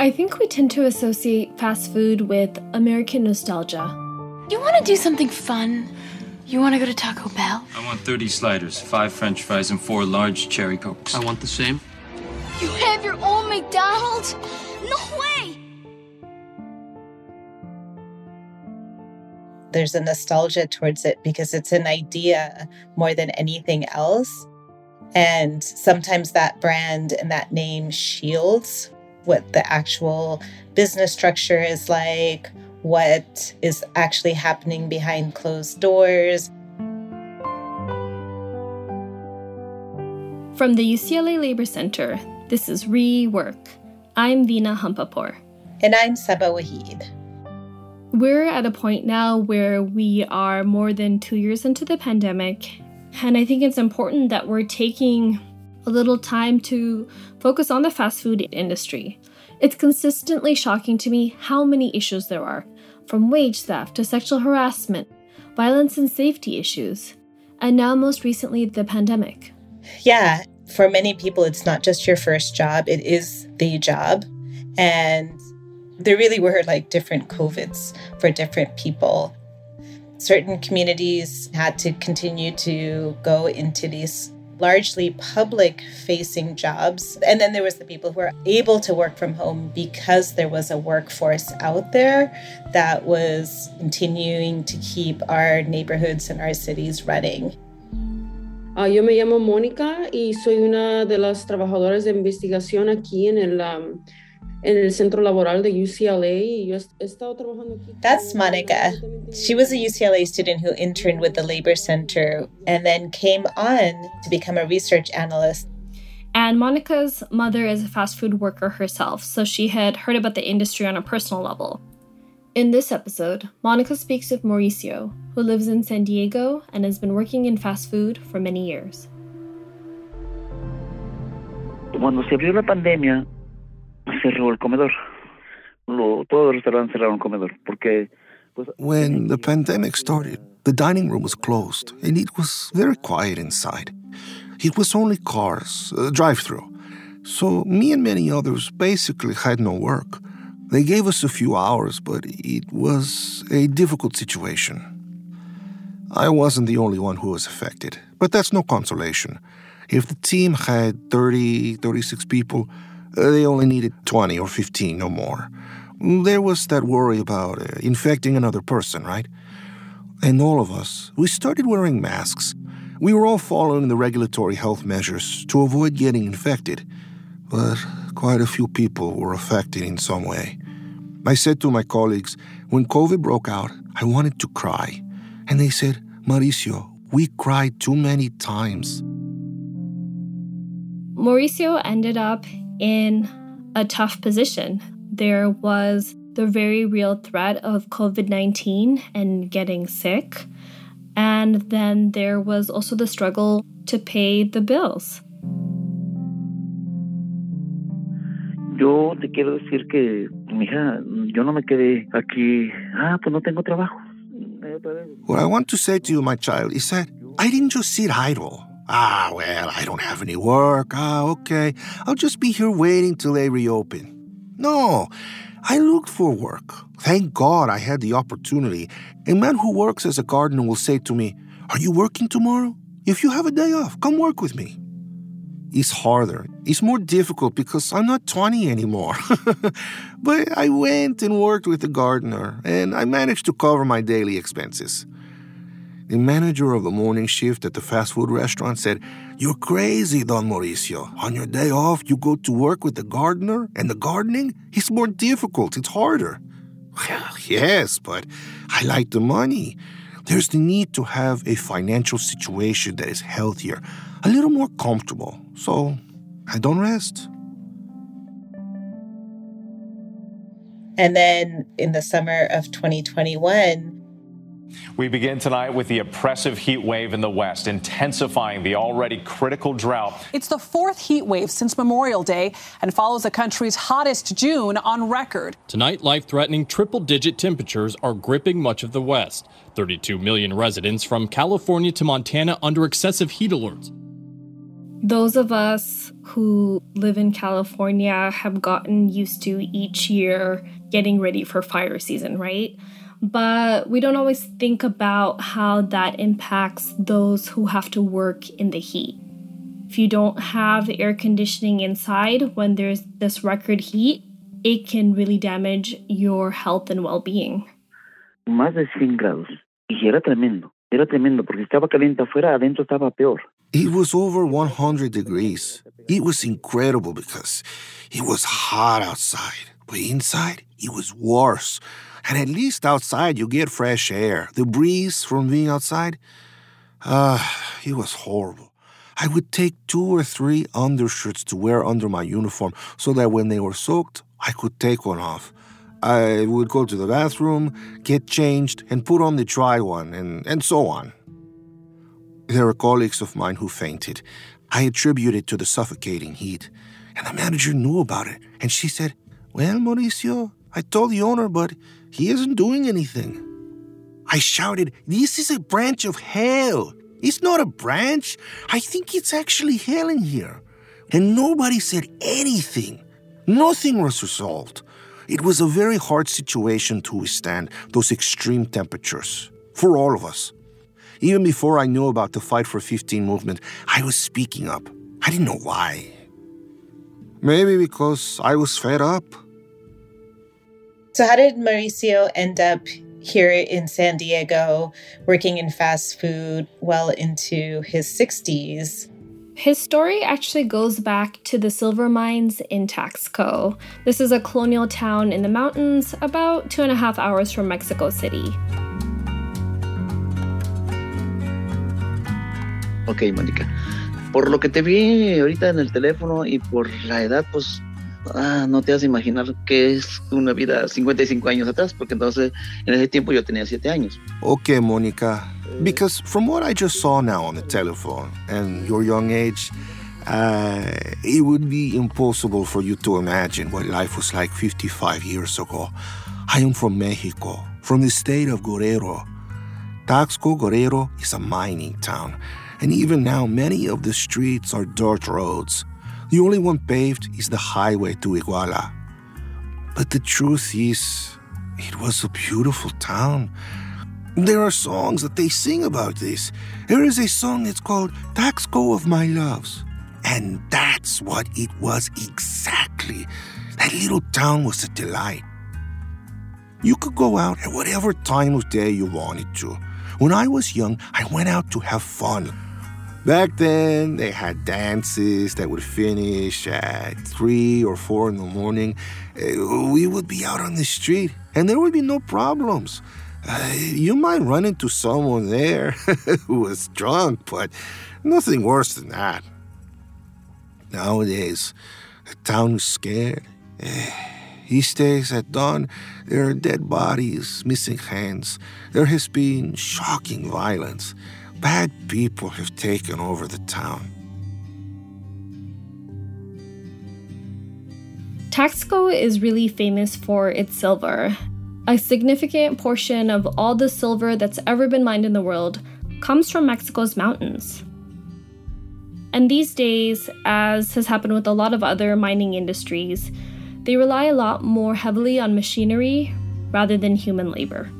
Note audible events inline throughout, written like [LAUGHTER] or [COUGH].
I think we tend to associate fast food with American nostalgia. You want to do something fun? You want to go to Taco Bell? I want 30 sliders, five french fries, and four large cherry cokes. I want the same. You have your own McDonald's? No way! There's a nostalgia towards it because it's an idea more than anything else. And sometimes that brand and that name shields what the actual business structure is like, what is actually happening behind closed doors. From the UCLA Labor Center, this is Rework. I'm Veena Hampapur. And I'm Saba Waheed. We're at a point now where we are more than two years into the pandemic, and I think it's important that we're taking a little time to focus on the fast food industry. It's consistently shocking to me how many issues there are, from wage theft to sexual harassment, violence and safety issues, and now most recently the pandemic. Yeah, for many people, it's not just your first job, it is the job. And there really were like different COVIDs for different people. Certain communities had to continue to go into these largely public facing jobs. And then there was the people who were able to work from home because there was a workforce out there that was continuing to keep our neighborhoods and our cities running. Uh, yo me llamo Mónica y soy una de las trabajadoras de investigación aquí en el um, en el centro laboral de UCLA y yo he estado trabajando aquí. That's Monica. She was a UCLA student who interned with the Labor Center and then came on to become a research analyst. And Monica's mother is a fast food worker herself, so she had heard about the industry on a personal level. In this episode, Monica speaks with Mauricio, who lives in San Diego and has been working in fast food for many years. Cuando se abrió la pandemia, cerró el comedor. Lo, todos los restaurantes cerraron el comedor porque. Pues, when the pandemic started, the dining room was closed and it was very quiet inside. It was only cars, a drive through. So me and many others basically had no work. They gave us a few hours, but it was a difficult situation. I wasn't the only one who was affected, but that's no consolation. If the team had 30, 36 people, uh, they only needed 20 or 15, no more. There was that worry about uh, infecting another person, right? And all of us, we started wearing masks. We were all following the regulatory health measures to avoid getting infected, but quite a few people were affected in some way. I said to my colleagues, when COVID broke out, I wanted to cry. And they said, Mauricio, we cried too many times. Mauricio ended up in a tough position. There was the very real threat of COVID 19 and getting sick. And then there was also the struggle to pay the bills. Yo te quiero decir que, mija, yo no me quedé aquí. Ah, pues no tengo trabajo. What I want to say to you, my child, is that I didn't just sit idle. Ah, well, I don't have any work. Ah, okay. I'll just be here waiting till they reopen. No, I looked for work. Thank God I had the opportunity. A man who works as a gardener will say to me, Are you working tomorrow? If you have a day off, come work with me. It's harder. It's more difficult because I'm not 20 anymore. [LAUGHS] but I went and worked with the gardener, and I managed to cover my daily expenses. The manager of the morning shift at the fast food restaurant said, You're crazy, Don Mauricio. On your day off, you go to work with the gardener, and the gardening is more difficult, it's harder. Well, yes, but I like the money. There's the need to have a financial situation that is healthier, a little more comfortable. So I don't rest. And then in the summer of 2021, we begin tonight with the oppressive heat wave in the West, intensifying the already critical drought. It's the fourth heat wave since Memorial Day and follows the country's hottest June on record. Tonight, life threatening triple digit temperatures are gripping much of the West. 32 million residents from California to Montana under excessive heat alerts. Those of us who live in California have gotten used to each year getting ready for fire season, right? But we don't always think about how that impacts those who have to work in the heat. If you don't have air conditioning inside when there's this record heat, it can really damage your health and well being. Más de 100 grados. Y era tremendo. Era tremendo porque estaba caliente afuera, adentro estaba peor. It was over 100 degrees. It was incredible because it was hot outside, but inside it was worse. And at least outside you get fresh air, the breeze from being outside. Ah, uh, it was horrible. I would take two or three undershirts to wear under my uniform so that when they were soaked, I could take one off. I would go to the bathroom, get changed, and put on the dry one, and, and so on. There were colleagues of mine who fainted. I attribute it to the suffocating heat. And the manager knew about it. And she said, Well, Mauricio, I told the owner, but he isn't doing anything. I shouted, This is a branch of hell. It's not a branch. I think it's actually hell in here. And nobody said anything. Nothing was resolved. It was a very hard situation to withstand those extreme temperatures for all of us. Even before I knew about the Fight for 15 movement, I was speaking up. I didn't know why. Maybe because I was fed up. So, how did Mauricio end up here in San Diego working in fast food well into his 60s? His story actually goes back to the silver mines in Taxco. This is a colonial town in the mountains, about two and a half hours from Mexico City. Ok, Mónica. Por lo que te vi ahorita en el teléfono y por la edad, pues ah, no te vas a imaginar qué es una vida 55 años atrás, porque entonces en ese tiempo yo tenía 7 años. Okay, Mónica. Because from what I just saw now on the telephone and your young age, uh, it would be impossible for you to imagine what life was like 55 years ago. I am from Mexico, from the state of Guerrero. Taxco Guerrero is a mining town and even now many of the streets are dirt roads. The only one paved is the highway to Iguala. But the truth is, it was a beautiful town. There are songs that they sing about this. There is a song that's called Taxco of My Loves. And that's what it was exactly. That little town was a delight. You could go out at whatever time of day you wanted to. When I was young, I went out to have fun. Back then, they had dances that would finish at 3 or 4 in the morning. Uh, we would be out on the street, and there would be no problems. Uh, you might run into someone there [LAUGHS] who was drunk, but nothing worse than that. Nowadays, the town is scared. These days at dawn, there are dead bodies, missing hands. There has been shocking violence. Bad people have taken over the town. Taxco is really famous for its silver. A significant portion of all the silver that's ever been mined in the world comes from Mexico's mountains. And these days, as has happened with a lot of other mining industries, they rely a lot more heavily on machinery rather than human labor.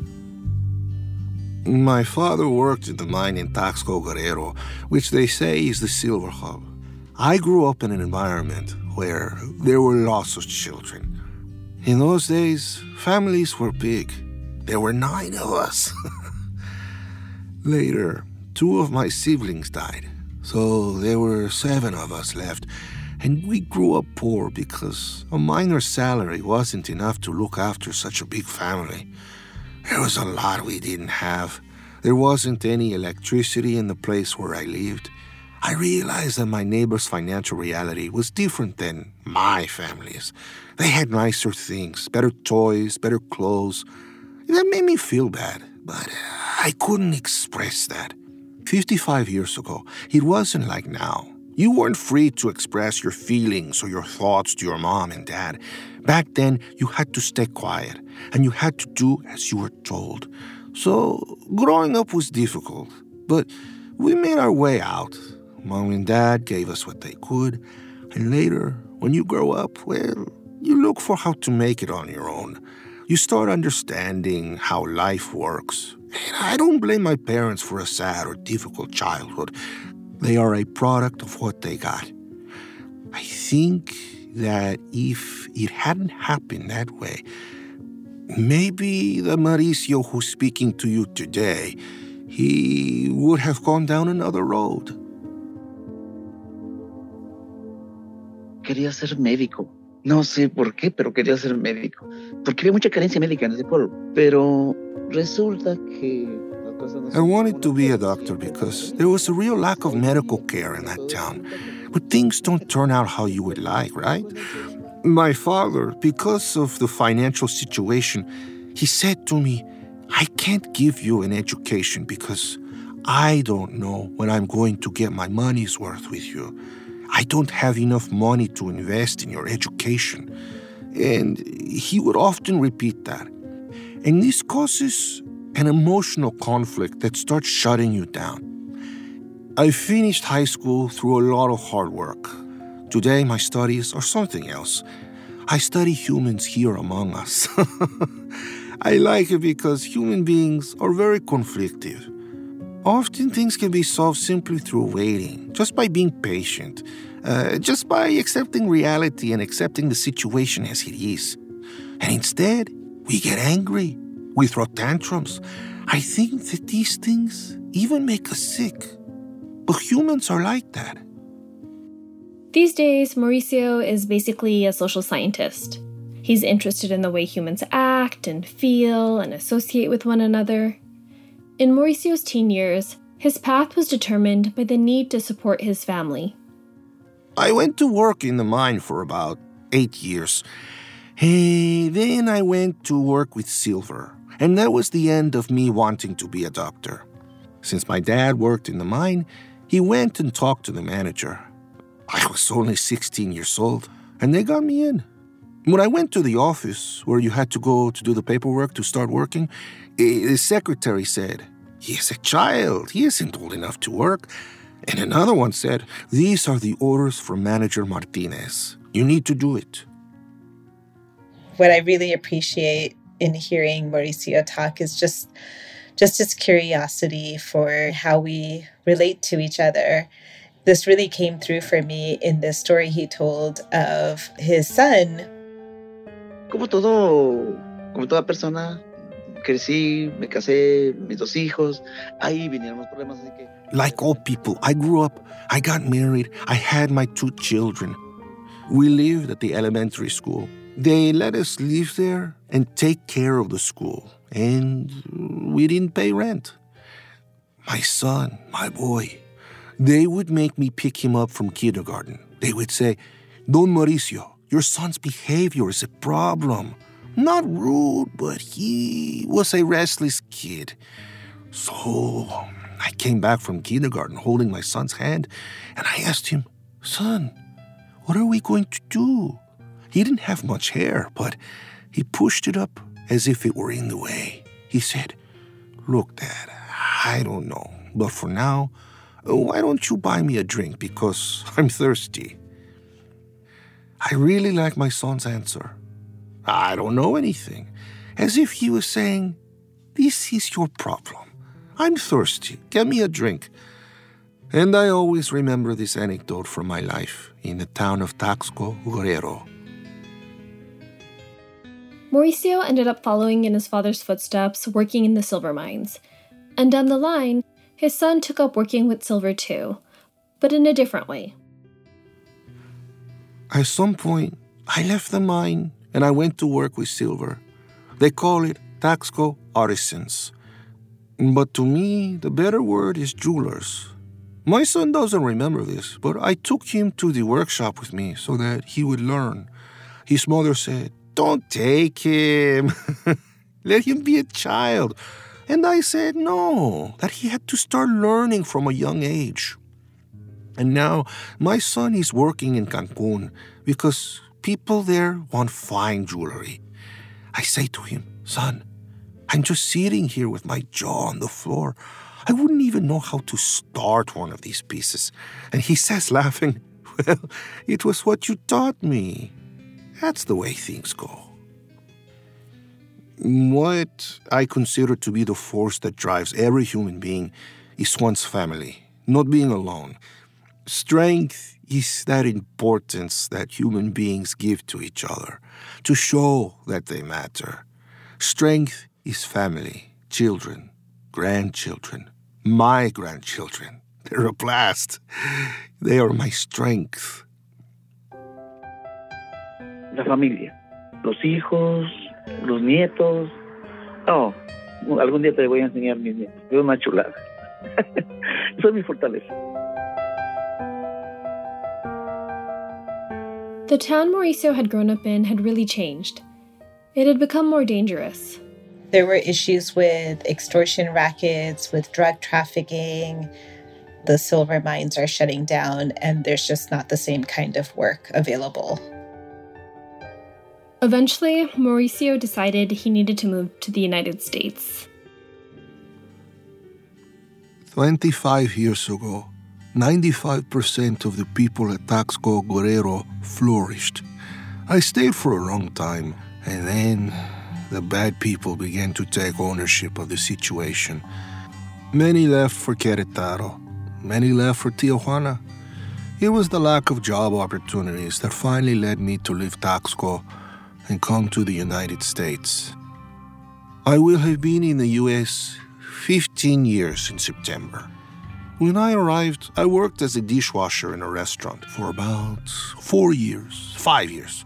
My father worked in the mine in Taxco Guerrero, which they say is the silver hub. I grew up in an environment where there were lots of children. In those days, families were big. There were nine of us. [LAUGHS] Later, two of my siblings died, so there were seven of us left, and we grew up poor because a miner's salary wasn't enough to look after such a big family. There was a lot we didn't have. There wasn't any electricity in the place where I lived. I realized that my neighbor's financial reality was different than my family's. They had nicer things, better toys, better clothes. That made me feel bad, but uh, I couldn't express that. 55 years ago, it wasn't like now. You weren't free to express your feelings or your thoughts to your mom and dad. Back then, you had to stay quiet and you had to do as you were told. So, growing up was difficult, but we made our way out. Mom and dad gave us what they could. And later, when you grow up, well, you look for how to make it on your own. You start understanding how life works. And I don't blame my parents for a sad or difficult childhood. They are a product of what they got. I think that if it hadn't happened that way, maybe the Mauricio who's speaking to you today, he would have gone down another road. Quería ser médico. No sé por qué, pero quería ser médico. Porque había mucha carencia médica en ese pueblo. Pero resulta que I wanted to be a doctor because there was a real lack of medical care in that town. But things don't turn out how you would like, right? My father, because of the financial situation, he said to me, I can't give you an education because I don't know when I'm going to get my money's worth with you. I don't have enough money to invest in your education. And he would often repeat that. And this causes an emotional conflict that starts shutting you down. I finished high school through a lot of hard work. Today, my studies are something else. I study humans here among us. [LAUGHS] I like it because human beings are very conflictive. Often things can be solved simply through waiting, just by being patient, uh, just by accepting reality and accepting the situation as it is. And instead, we get angry, we throw tantrums. I think that these things even make us sick. But humans are like that. These days, Mauricio is basically a social scientist. He's interested in the way humans act and feel and associate with one another. In Mauricio's teen years, his path was determined by the need to support his family. I went to work in the mine for about eight years. Hey, then I went to work with silver, and that was the end of me wanting to be a doctor. Since my dad worked in the mine, he went and talked to the manager. I was only 16 years old, and they got me in. When I went to the office where you had to go to do the paperwork to start working, the secretary said, He is a child. He isn't old enough to work. And another one said, These are the orders from Manager Martinez. You need to do it. What I really appreciate in hearing Mauricio talk is just just his curiosity for how we relate to each other. This really came through for me in this story he told of his son. Como todo, como toda persona, crecí, me casé, mis dos hijos, ahí vinieron los problemas, así que like all people, I grew up, I got married, I had my two children. We lived at the elementary school. They let us live there and take care of the school, and we didn't pay rent. My son, my boy, they would make me pick him up from kindergarten. They would say, Don Mauricio, your son's behavior is a problem. Not rude, but he was a restless kid. So I came back from kindergarten holding my son's hand, and I asked him, Son, what are we going to do? He didn't have much hair, but he pushed it up as if it were in the way. He said, Look, Dad, I don't know, but for now, Oh, why don't you buy me a drink because [LAUGHS] I'm thirsty? I really like my son's answer. I don't know anything, as if he was saying, This is your problem. I'm thirsty. Get me a drink. And I always remember this anecdote from my life in the town of Taxco, Guerrero. Mauricio ended up following in his father's footsteps, working in the silver mines. And down the line, his son took up working with silver too, but in a different way. At some point, I left the mine and I went to work with silver. They call it Taxco Artisans. But to me, the better word is jewelers. My son doesn't remember this, but I took him to the workshop with me so that he would learn. His mother said, Don't take him. [LAUGHS] Let him be a child. And I said no, that he had to start learning from a young age. And now my son is working in Cancun because people there want fine jewelry. I say to him, Son, I'm just sitting here with my jaw on the floor. I wouldn't even know how to start one of these pieces. And he [LAUGHS] says, laughing, Well, it was what you taught me. That's the way things go. What I consider to be the force that drives every human being is one's family, not being alone. Strength is that importance that human beings give to each other to show that they matter. Strength is family, children, grandchildren, my grandchildren. [LAUGHS] They're a blast. They are my strength. La familia, los hijos, los nietos. Oh, algún día te voy a enseñar mis nietos. Es una chulada. [LAUGHS] Eso es mi fortaleza. The town Mauricio had grown up in had really changed. It had become more dangerous. There were issues with extortion rackets, with drug trafficking. The silver mines are shutting down, and there's just not the same kind of work available. Eventually, Mauricio decided he needed to move to the United States. 25 years ago, 95% of the people at Taxco Guerrero flourished. I stayed for a long time, and then the bad people began to take ownership of the situation. Many left for Querétaro, many left for Tijuana. It was the lack of job opportunities that finally led me to leave Taxco and come to the United States. I will have been in the US 15 years in September. When I arrived, I worked as a dishwasher in a restaurant for about four years, five years.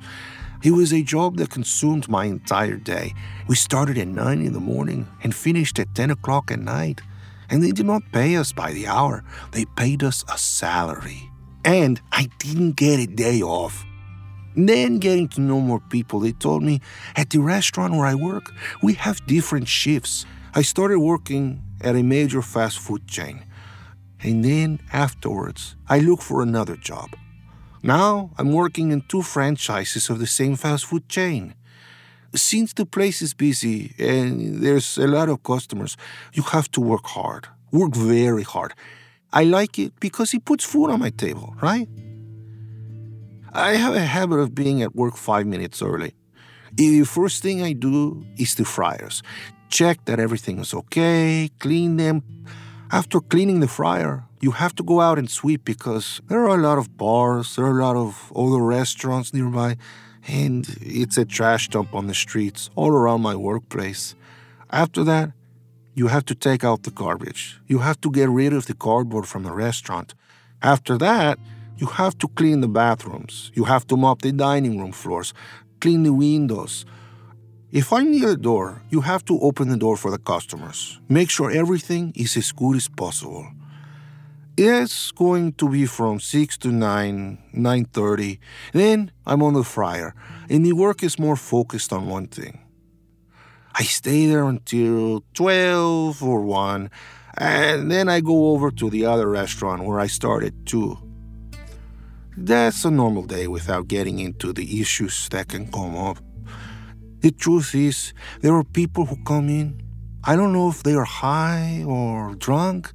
It was a job that consumed my entire day. We started at 9 in the morning and finished at 10 o'clock at night. And they did not pay us by the hour, they paid us a salary. And I didn't get a day off. Then, getting to know more people, they told me at the restaurant where I work, we have different shifts. I started working at a major fast food chain. And then afterwards, I looked for another job. Now I'm working in two franchises of the same fast food chain. Since the place is busy and there's a lot of customers, you have to work hard. Work very hard. I like it because it puts food on my table, right? I have a habit of being at work five minutes early. The first thing I do is the fryers. Check that everything is okay, clean them. After cleaning the fryer, you have to go out and sweep because there are a lot of bars, there are a lot of other restaurants nearby, and it's a trash dump on the streets all around my workplace. After that, you have to take out the garbage. You have to get rid of the cardboard from the restaurant. After that, you have to clean the bathrooms. You have to mop the dining room floors, clean the windows. If I'm near the door, you have to open the door for the customers. Make sure everything is as good as possible. It's going to be from 6 to 9, 9.30. Then I'm on the fryer, and the work is more focused on one thing. I stay there until 12 or 1, and then I go over to the other restaurant where I started 2. That's a normal day without getting into the issues that can come up. The truth is, there are people who come in. I don't know if they are high or drunk,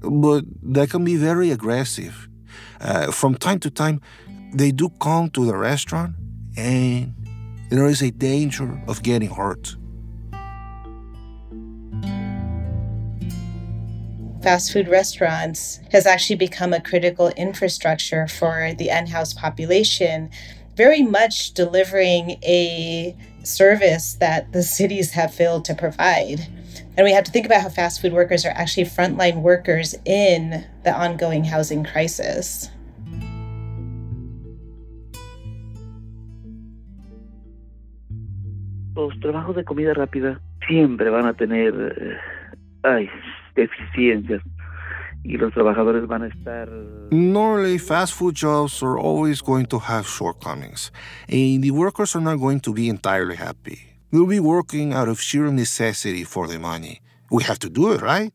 but they can be very aggressive. Uh, from time to time, they do come to the restaurant, and there is a danger of getting hurt. Fast food restaurants has actually become a critical infrastructure for the unhoused population, very much delivering a service that the [LAUGHS] cities have failed to provide. And we have to think about how fast food workers are actually frontline workers in the ongoing housing crisis. Los trabajos de comida rápida siempre van a tener eh, ay, deficiencias y los trabajadores van a estar. Normally, fast food jobs are always going to have shortcomings, and the workers are not going to be entirely happy. They'll be working out of sheer necessity for the money. We have to do it, right?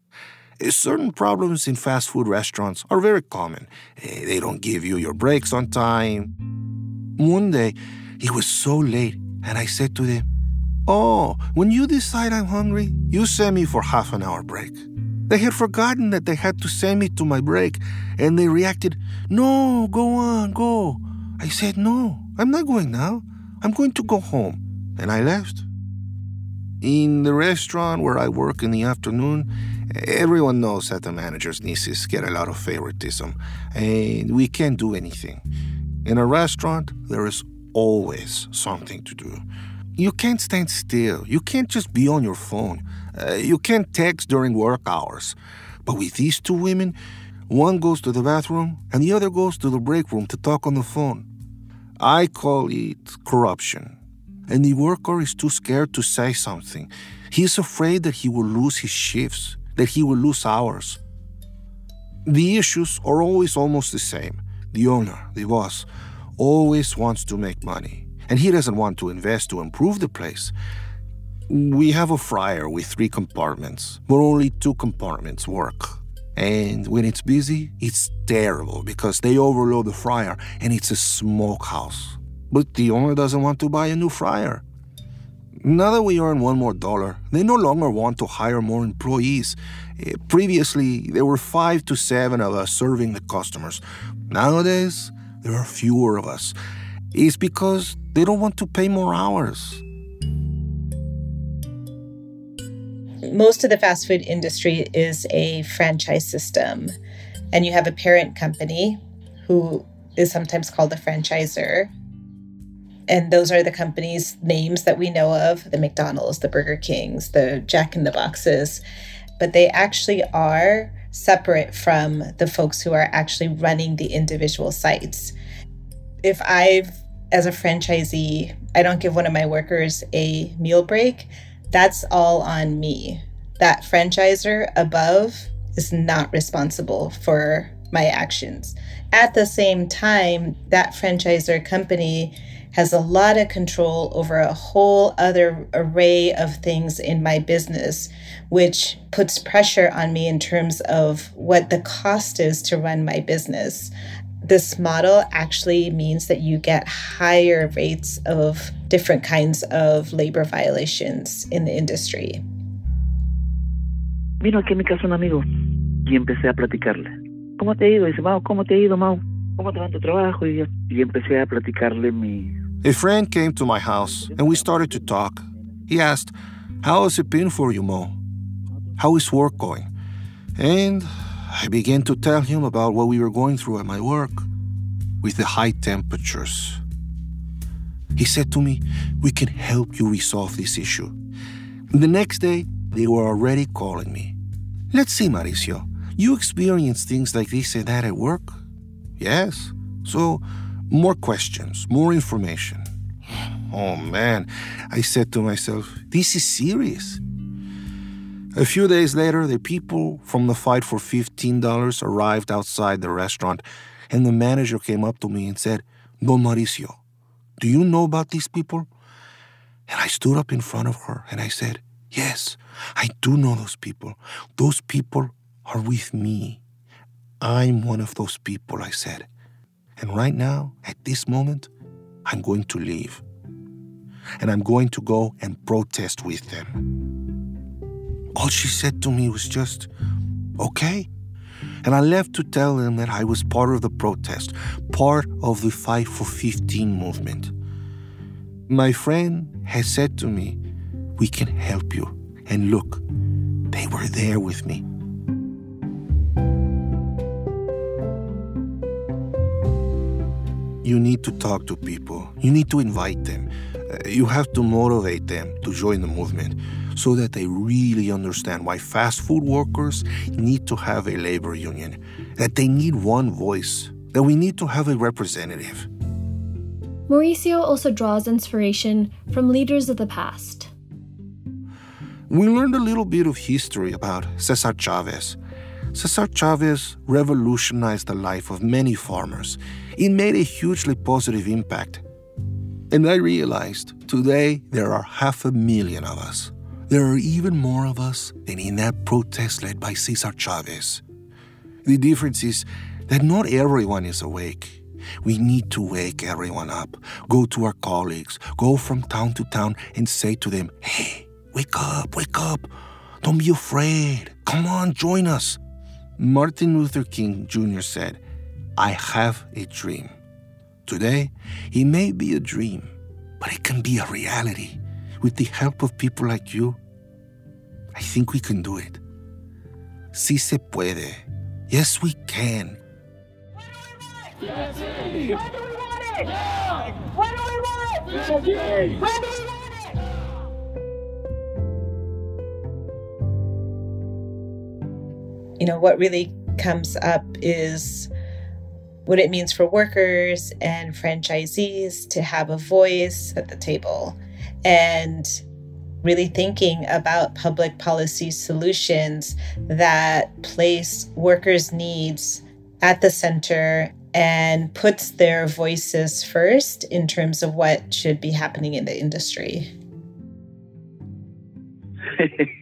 Eh, certain problems in fast food restaurants are very common. Eh, they don't give you your breaks on time. One day, it was so late, and I said to them, Oh, when you decide I'm hungry, you send me for half an hour break. They had forgotten that they had to send me to my break, and they reacted, No, go on, go. I said, No, I'm not going now. I'm going to go home. And I left. In the restaurant where I work in the afternoon, everyone knows that the manager's nieces get a lot of favoritism, and we can't do anything. In a restaurant, there is always something to do. You can't stand still. You can't just be on your phone. Uh, you can't text during work hours. But with these two women, one goes to the bathroom and the other goes to the break room to talk on the phone. I call it corruption and the worker is too scared to say something. He is afraid that he will lose his shifts, that he will lose hours. The issues are always almost the same. The owner, the boss, always wants to make money, and he doesn't want to invest to improve the place. We have a fryer with three compartments, but only two compartments work. And when it's busy, it's terrible because they overload the fryer and it's a smokehouse. But the owner doesn't want to buy a new fryer. Now that we earn one more dollar, they no longer want to hire more employees. Eh, previously, there were five to seven of us serving the customers. Nowadays, there are fewer of us. It's because they don't want to pay more hours. Most of the fast food industry is a franchise system, and you have a parent company who is sometimes called a franchisor and those are the companies' names that we know of the McDonald's, the Burger Kings, the Jack in the Boxes. But they actually are separate from the folks who are actually running the individual sites. If I've, as a franchisee, I don't give one of my workers a meal break, that's all on me. That franchisor above is not responsible for my actions. At the same time, that franchisor company has a lot of control over a whole other array of things in my business, which puts pressure on me in terms of what the cost is to run my business. This model actually means that you get higher rates of different kinds of labor violations in the industry. Vino aquí a mi casa un amigo y empecé a platicarle. ¿Cómo te ha ido? dice, Mau, ¿cómo te ha ido, Mau? ¿Cómo te va en tu trabajo? Y, y empecé a platicarle mi, A friend came to my house and we started to talk. He asked, How has it been for you, Mo? How is work going? And I began to tell him about what we were going through at my work with the high temperatures. He said to me, We can help you resolve this issue. The next day, they were already calling me. Let's see, Mauricio, you experience things like this and that at work? Yes. So, more questions, more information. Oh man, I said to myself, this is serious. A few days later, the people from the fight for $15 arrived outside the restaurant, and the manager came up to me and said, Don Mauricio, do you know about these people? And I stood up in front of her and I said, Yes, I do know those people. Those people are with me. I'm one of those people, I said. And right now, at this moment, I'm going to leave. And I'm going to go and protest with them. All she said to me was just, okay. And I left to tell them that I was part of the protest, part of the Fight for 15 movement. My friend has said to me, We can help you. And look, they were there with me. You need to talk to people. You need to invite them. You have to motivate them to join the movement so that they really understand why fast food workers need to have a labor union, that they need one voice, that we need to have a representative. Mauricio also draws inspiration from leaders of the past. We learned a little bit of history about Cesar Chavez. Cesar Chavez revolutionized the life of many farmers. It made a hugely positive impact. And I realized today there are half a million of us. There are even more of us than in that protest led by Cesar Chavez. The difference is that not everyone is awake. We need to wake everyone up, go to our colleagues, go from town to town and say to them, hey, wake up, wake up. Don't be afraid. Come on, join us. Martin Luther King Jr. said, I have a dream. Today, it may be a dream, but it can be a reality with the help of people like you. I think we can do it. Si se puede. Yes, we can. Yes, we want it? When do we want it? When do we want it? You know, what really comes up is what it means for workers and franchisees to have a voice at the table and really thinking about public policy solutions that place workers' needs at the center and puts their voices first in terms of what should be happening in the industry. [LAUGHS]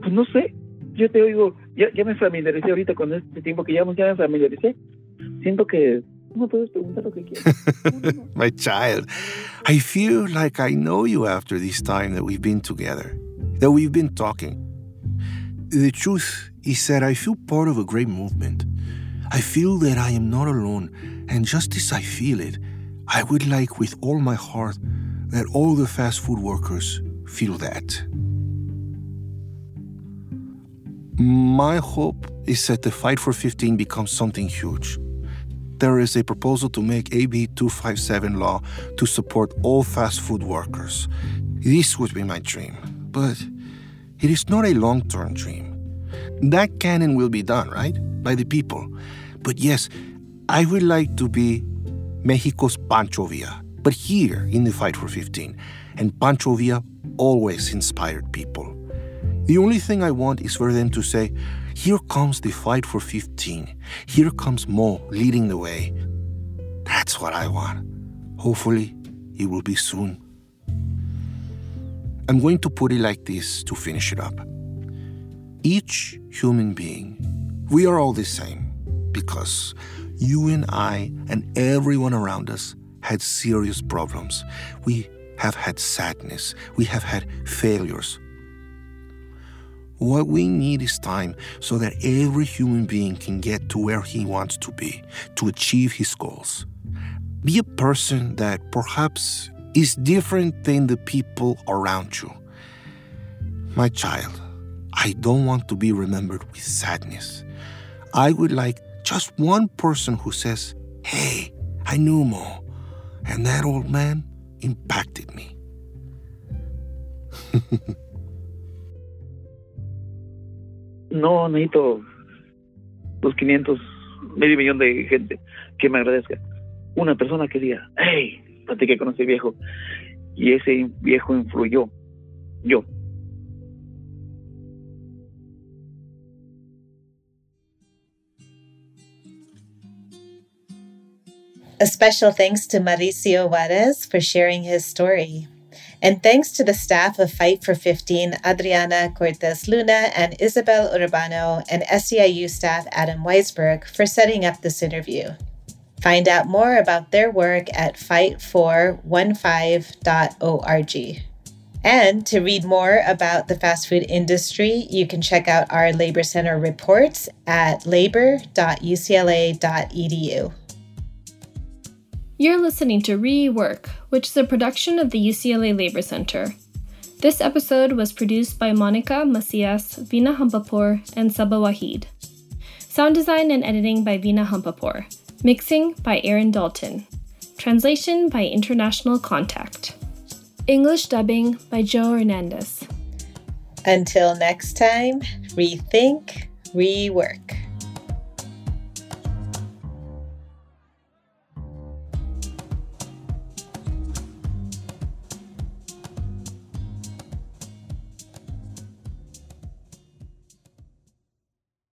Pues no sé, yo te oigo, ya, ya me familiaricé ahorita con este tiempo que llevamos, ya me familiaricé. Siento que [LAUGHS] My child, I feel like I know you after this time that we've been together, that we've been talking. The truth is that I feel part of a great movement. I feel that I am not alone, and just as I feel it, I would like with all my heart that all the fast food workers feel that. My hope is that the fight for 15 becomes something huge there is a proposal to make AB 257 law to support all fast food workers. This would be my dream, but it is not a long term dream. That canon will be done, right? By the people. But yes, I would like to be Mexico's Pancho Villa, but here in the fight for 15. And Pancho Villa always inspired people. The only thing I want is for them to say, here comes the fight for 15. Here comes Mo leading the way. That's what I want. Hopefully, it will be soon. I'm going to put it like this to finish it up. Each human being, we are all the same because you and I and everyone around us had serious problems. We have had sadness. We have had failures. What we need is time so that every human being can get to where he wants to be, to achieve his goals. Be a person that perhaps is different than the people around you. My child, I don't want to be remembered with sadness. I would like just one person who says, Hey, I knew Mo, and that old man impacted me. [LAUGHS] no necesito los 500, medio millón de gente que me agradezca. Una persona que diga, hey, platiqué con ese viejo. Y ese viejo influyó. Yo. A special thanks to Mauricio Juarez for sharing his story. And thanks to the staff of Fight for 15, Adriana Cortez Luna and Isabel Urbano, and SEIU staff Adam Weisberg for setting up this interview. Find out more about their work at fightfor15.org. And to read more about the fast food industry, you can check out our Labor Center reports at labor.ucla.edu. You're listening to Rework, which is a production of the UCLA Labor Center. This episode was produced by Monica Macias, Veena Hampapur, and Saba Waheed. Sound design and editing by Veena Hampapur. Mixing by Aaron Dalton. Translation by International Contact. English dubbing by Joe Hernandez. Until next time, rethink, rework.